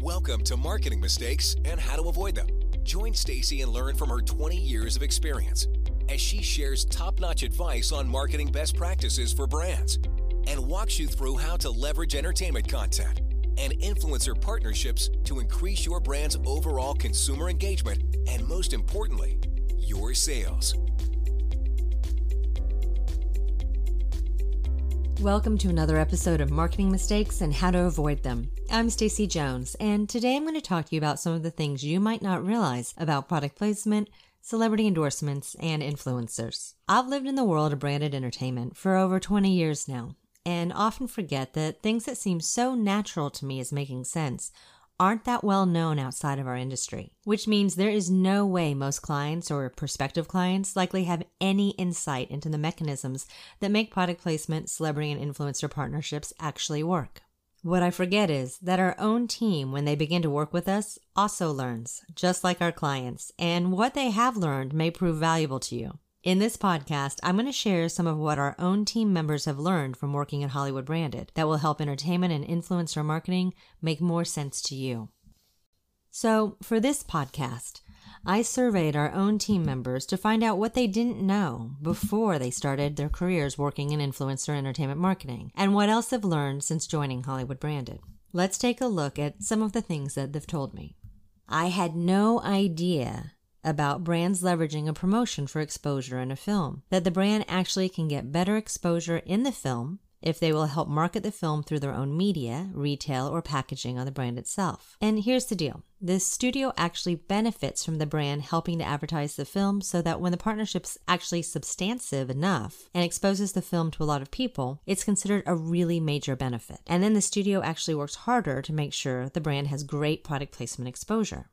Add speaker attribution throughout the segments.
Speaker 1: Welcome to Marketing Mistakes and How to Avoid Them. Join Stacy and learn from her 20 years of experience as she shares top-notch advice on marketing best practices for brands and walks you through how to leverage entertainment content and influencer partnerships to increase your brand's overall consumer engagement and most importantly, your sales.
Speaker 2: Welcome to another episode of Marketing Mistakes and How to Avoid Them. I'm Stacy Jones, and today I'm going to talk to you about some of the things you might not realize about product placement, celebrity endorsements, and influencers. I've lived in the world of branded entertainment for over 20 years now, and often forget that things that seem so natural to me as making sense aren't that well known outside of our industry, which means there is no way most clients or prospective clients likely have any insight into the mechanisms that make product placement, celebrity, and influencer partnerships actually work. What I forget is that our own team, when they begin to work with us, also learns, just like our clients, and what they have learned may prove valuable to you. In this podcast, I'm going to share some of what our own team members have learned from working at Hollywood Branded that will help entertainment and influencer marketing make more sense to you. So, for this podcast, I surveyed our own team members to find out what they didn't know before they started their careers working in influencer entertainment marketing and what else they've learned since joining Hollywood Branded. Let's take a look at some of the things that they've told me. I had no idea about brands leveraging a promotion for exposure in a film, that the brand actually can get better exposure in the film if they will help market the film through their own media, retail, or packaging on the brand itself. And here's the deal the studio actually benefits from the brand helping to advertise the film so that when the partnership's actually substantive enough and exposes the film to a lot of people, it's considered a really major benefit. And then the studio actually works harder to make sure the brand has great product placement exposure.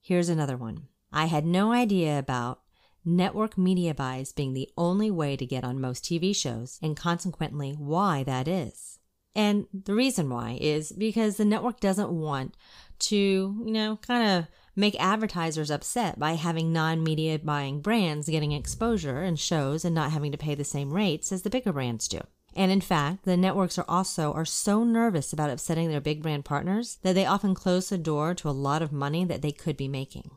Speaker 2: Here's another one. I had no idea about network media buys being the only way to get on most TV shows, and consequently why that is. And the reason why is because the network doesn't want to, you know, kind of make advertisers upset by having non media buying brands getting exposure in shows and not having to pay the same rates as the bigger brands do. And in fact, the networks are also are so nervous about upsetting their big brand partners that they often close the door to a lot of money that they could be making.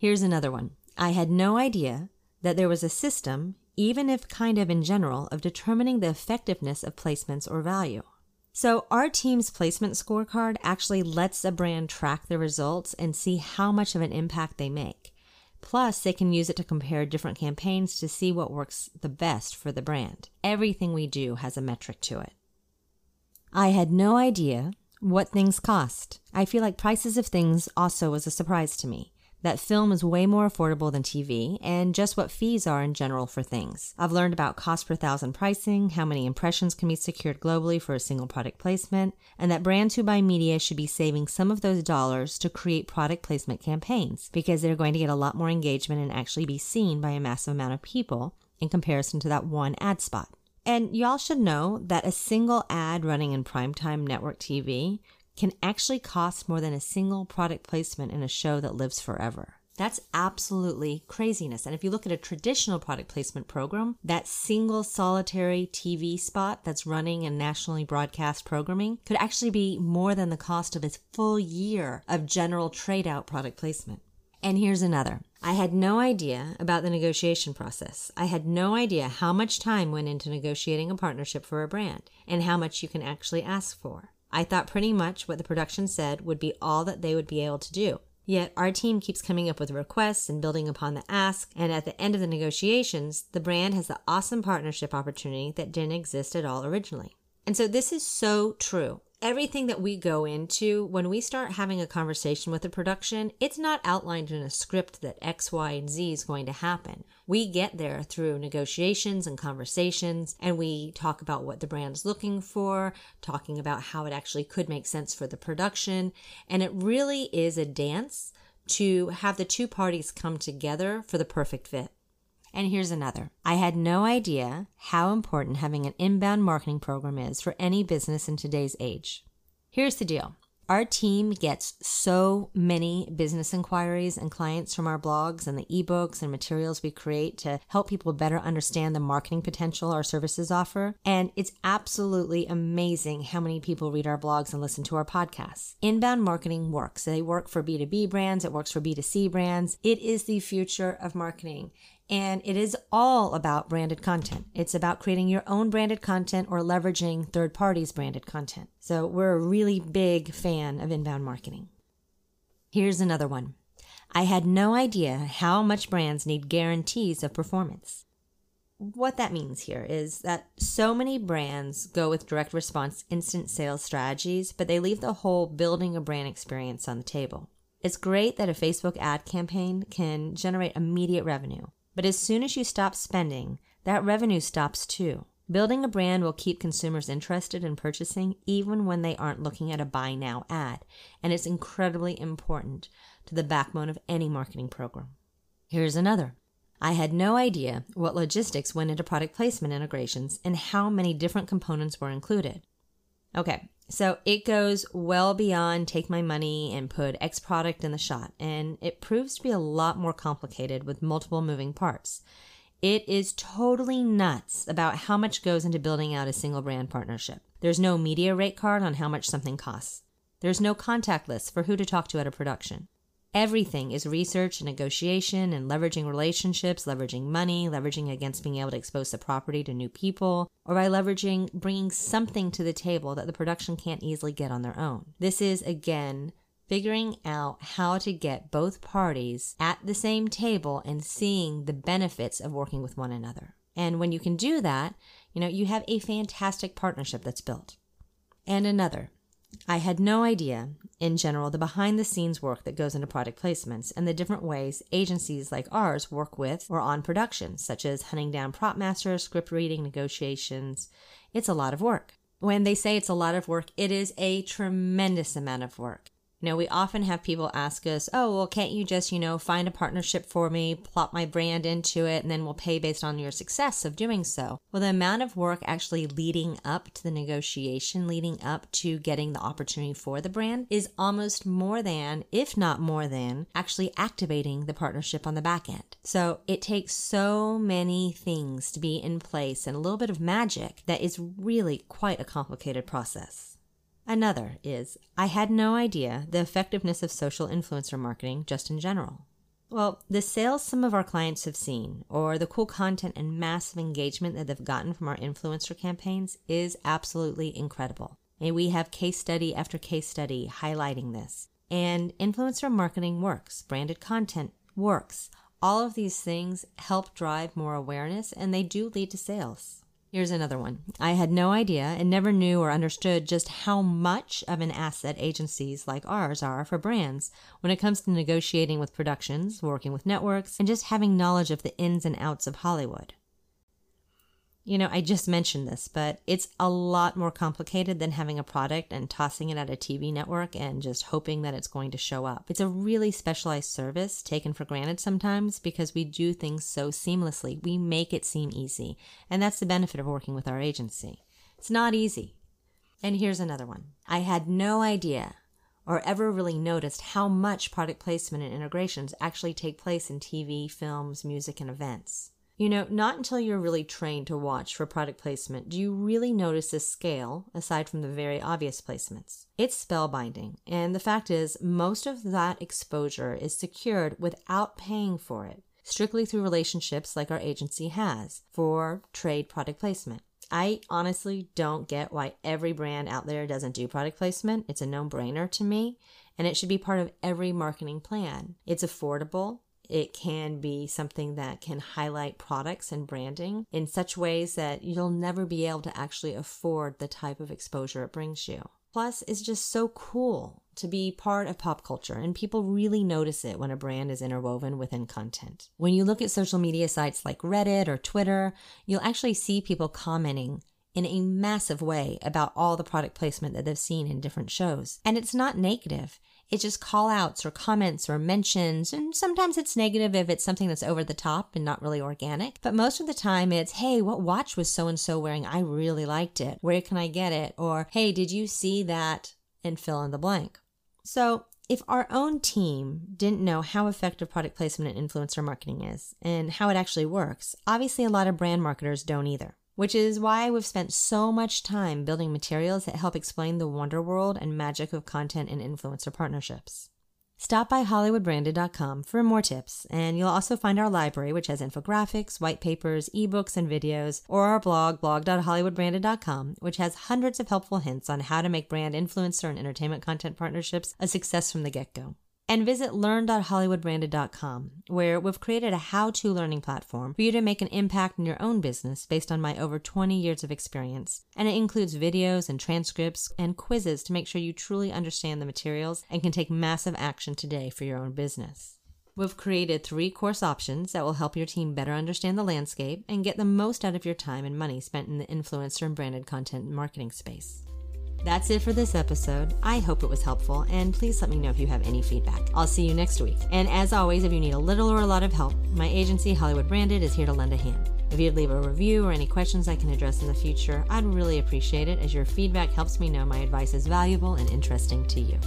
Speaker 2: Here's another one. I had no idea that there was a system, even if kind of in general, of determining the effectiveness of placements or value. So, our team's placement scorecard actually lets a brand track the results and see how much of an impact they make. Plus, they can use it to compare different campaigns to see what works the best for the brand. Everything we do has a metric to it. I had no idea what things cost. I feel like prices of things also was a surprise to me that film is way more affordable than TV and just what fees are in general for things. I've learned about cost per thousand pricing, how many impressions can be secured globally for a single product placement, and that brands who buy media should be saving some of those dollars to create product placement campaigns because they're going to get a lot more engagement and actually be seen by a massive amount of people in comparison to that one ad spot. And y'all should know that a single ad running in primetime network TV can actually cost more than a single product placement in a show that lives forever. That's absolutely craziness. And if you look at a traditional product placement program, that single solitary TV spot that's running in nationally broadcast programming could actually be more than the cost of a full year of general trade out product placement. And here's another. I had no idea about the negotiation process. I had no idea how much time went into negotiating a partnership for a brand and how much you can actually ask for. I thought pretty much what the production said would be all that they would be able to do. Yet our team keeps coming up with requests and building upon the ask, and at the end of the negotiations, the brand has the awesome partnership opportunity that didn't exist at all originally. And so this is so true everything that we go into when we start having a conversation with a production it's not outlined in a script that x y and z is going to happen. We get there through negotiations and conversations and we talk about what the brand's looking for talking about how it actually could make sense for the production. And it really is a dance to have the two parties come together for the perfect fit and here's another. I had no idea how important having an inbound marketing program is for any business in today's age. Here's the deal Our team gets so many business inquiries and clients from our blogs and the ebooks and materials we create to help people better understand the marketing potential our services offer. And it's absolutely amazing how many people read our blogs and listen to our podcasts. Inbound marketing works. They work for B2B brands, it works for B2C brands. It is the future of marketing. And it is all about branded content. It's about creating your own branded content or leveraging third parties' branded content. So we're a really big fan of inbound marketing. Here's another one. I had no idea how much brands need guarantees of performance. What that means here is that so many brands go with direct response instant sales strategies, but they leave the whole building a brand experience on the table. It's great that a Facebook ad campaign can generate immediate revenue, but as soon as you stop spending, that revenue stops too. Building a brand will keep consumers interested in purchasing even when they aren't looking at a buy now ad, and it's incredibly important to the backbone of any marketing program. Here's another. I had no idea what logistics went into product placement integrations and how many different components were included. Okay, so it goes well beyond take my money and put X product in the shot, and it proves to be a lot more complicated with multiple moving parts. It is totally nuts about how much goes into building out a single brand partnership. There's no media rate card on how much something costs. There's no contact list for who to talk to at a production. Everything is research and negotiation and leveraging relationships, leveraging money, leveraging against being able to expose the property to new people, or by leveraging bringing something to the table that the production can't easily get on their own. This is, again, figuring out how to get both parties at the same table and seeing the benefits of working with one another. And when you can do that, you know, you have a fantastic partnership that's built. And another, I had no idea, in general, the behind the scenes work that goes into product placements and the different ways agencies like ours work with or on productions, such as hunting down prop masters, script reading, negotiations. It's a lot of work. When they say it's a lot of work, it is a tremendous amount of work. You know, we often have people ask us, oh, well, can't you just, you know, find a partnership for me, plop my brand into it, and then we'll pay based on your success of doing so? Well, the amount of work actually leading up to the negotiation, leading up to getting the opportunity for the brand is almost more than, if not more than, actually activating the partnership on the back end. So it takes so many things to be in place and a little bit of magic that is really quite a complicated process. Another is I had no idea the effectiveness of social influencer marketing just in general. Well, the sales some of our clients have seen, or the cool content and massive engagement that they've gotten from our influencer campaigns, is absolutely incredible. And we have case study after case study highlighting this. And influencer marketing works, branded content works. All of these things help drive more awareness and they do lead to sales. Here's another one. I had no idea and never knew or understood just how much of an asset agencies like ours are for brands when it comes to negotiating with productions, working with networks, and just having knowledge of the ins and outs of Hollywood. You know, I just mentioned this, but it's a lot more complicated than having a product and tossing it at a TV network and just hoping that it's going to show up. It's a really specialized service taken for granted sometimes because we do things so seamlessly. We make it seem easy. And that's the benefit of working with our agency. It's not easy. And here's another one. I had no idea or ever really noticed how much product placement and integrations actually take place in TV, films, music, and events. You know, not until you're really trained to watch for product placement do you really notice the scale, aside from the very obvious placements. It's spellbinding, and the fact is, most of that exposure is secured without paying for it, strictly through relationships like our agency has for trade product placement. I honestly don't get why every brand out there doesn't do product placement. It's a no brainer to me, and it should be part of every marketing plan. It's affordable, it can be something that can highlight products and branding in such ways that you'll never be able to actually afford the type of exposure it brings you. Plus, it's just so cool to be part of pop culture, and people really notice it when a brand is interwoven within content. When you look at social media sites like Reddit or Twitter, you'll actually see people commenting in a massive way about all the product placement that they've seen in different shows. And it's not negative. It's just call outs or comments or mentions. And sometimes it's negative if it's something that's over the top and not really organic. But most of the time it's, hey, what watch was so and so wearing? I really liked it. Where can I get it? Or, hey, did you see that and fill in the blank. So, if our own team didn't know how effective product placement and influencer marketing is and how it actually works, obviously a lot of brand marketers don't either. Which is why we've spent so much time building materials that help explain the wonder world and magic of content and influencer partnerships. Stop by HollywoodBranded.com for more tips, and you'll also find our library, which has infographics, white papers, ebooks, and videos, or our blog, blog.hollywoodbranded.com, which has hundreds of helpful hints on how to make brand influencer and entertainment content partnerships a success from the get go and visit learn.hollywoodbranded.com, where we've created a how to learning platform for you to make an impact in your own business based on my over 20 years of experience. And it includes videos and transcripts and quizzes to make sure you truly understand the materials and can take massive action today for your own business. We've created three course options that will help your team better understand the landscape and get the most out of your time and money spent in the influencer and branded content marketing space. That's it for this episode. I hope it was helpful, and please let me know if you have any feedback. I'll see you next week. And as always, if you need a little or a lot of help, my agency, Hollywood Branded, is here to lend a hand. If you'd leave a review or any questions I can address in the future, I'd really appreciate it as your feedback helps me know my advice is valuable and interesting to you.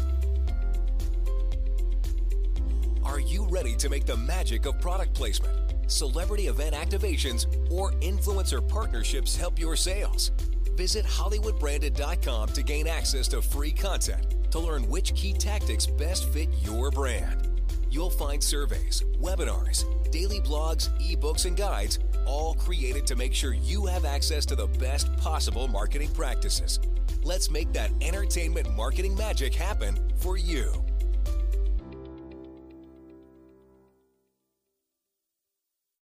Speaker 1: Are you ready to make the magic of product placement, celebrity event activations, or influencer partnerships help your sales? Visit HollywoodBranded.com to gain access to free content to learn which key tactics best fit your brand. You'll find surveys, webinars, daily blogs, ebooks, and guides, all created to make sure you have access to the best possible marketing practices. Let's make that entertainment marketing magic happen for you.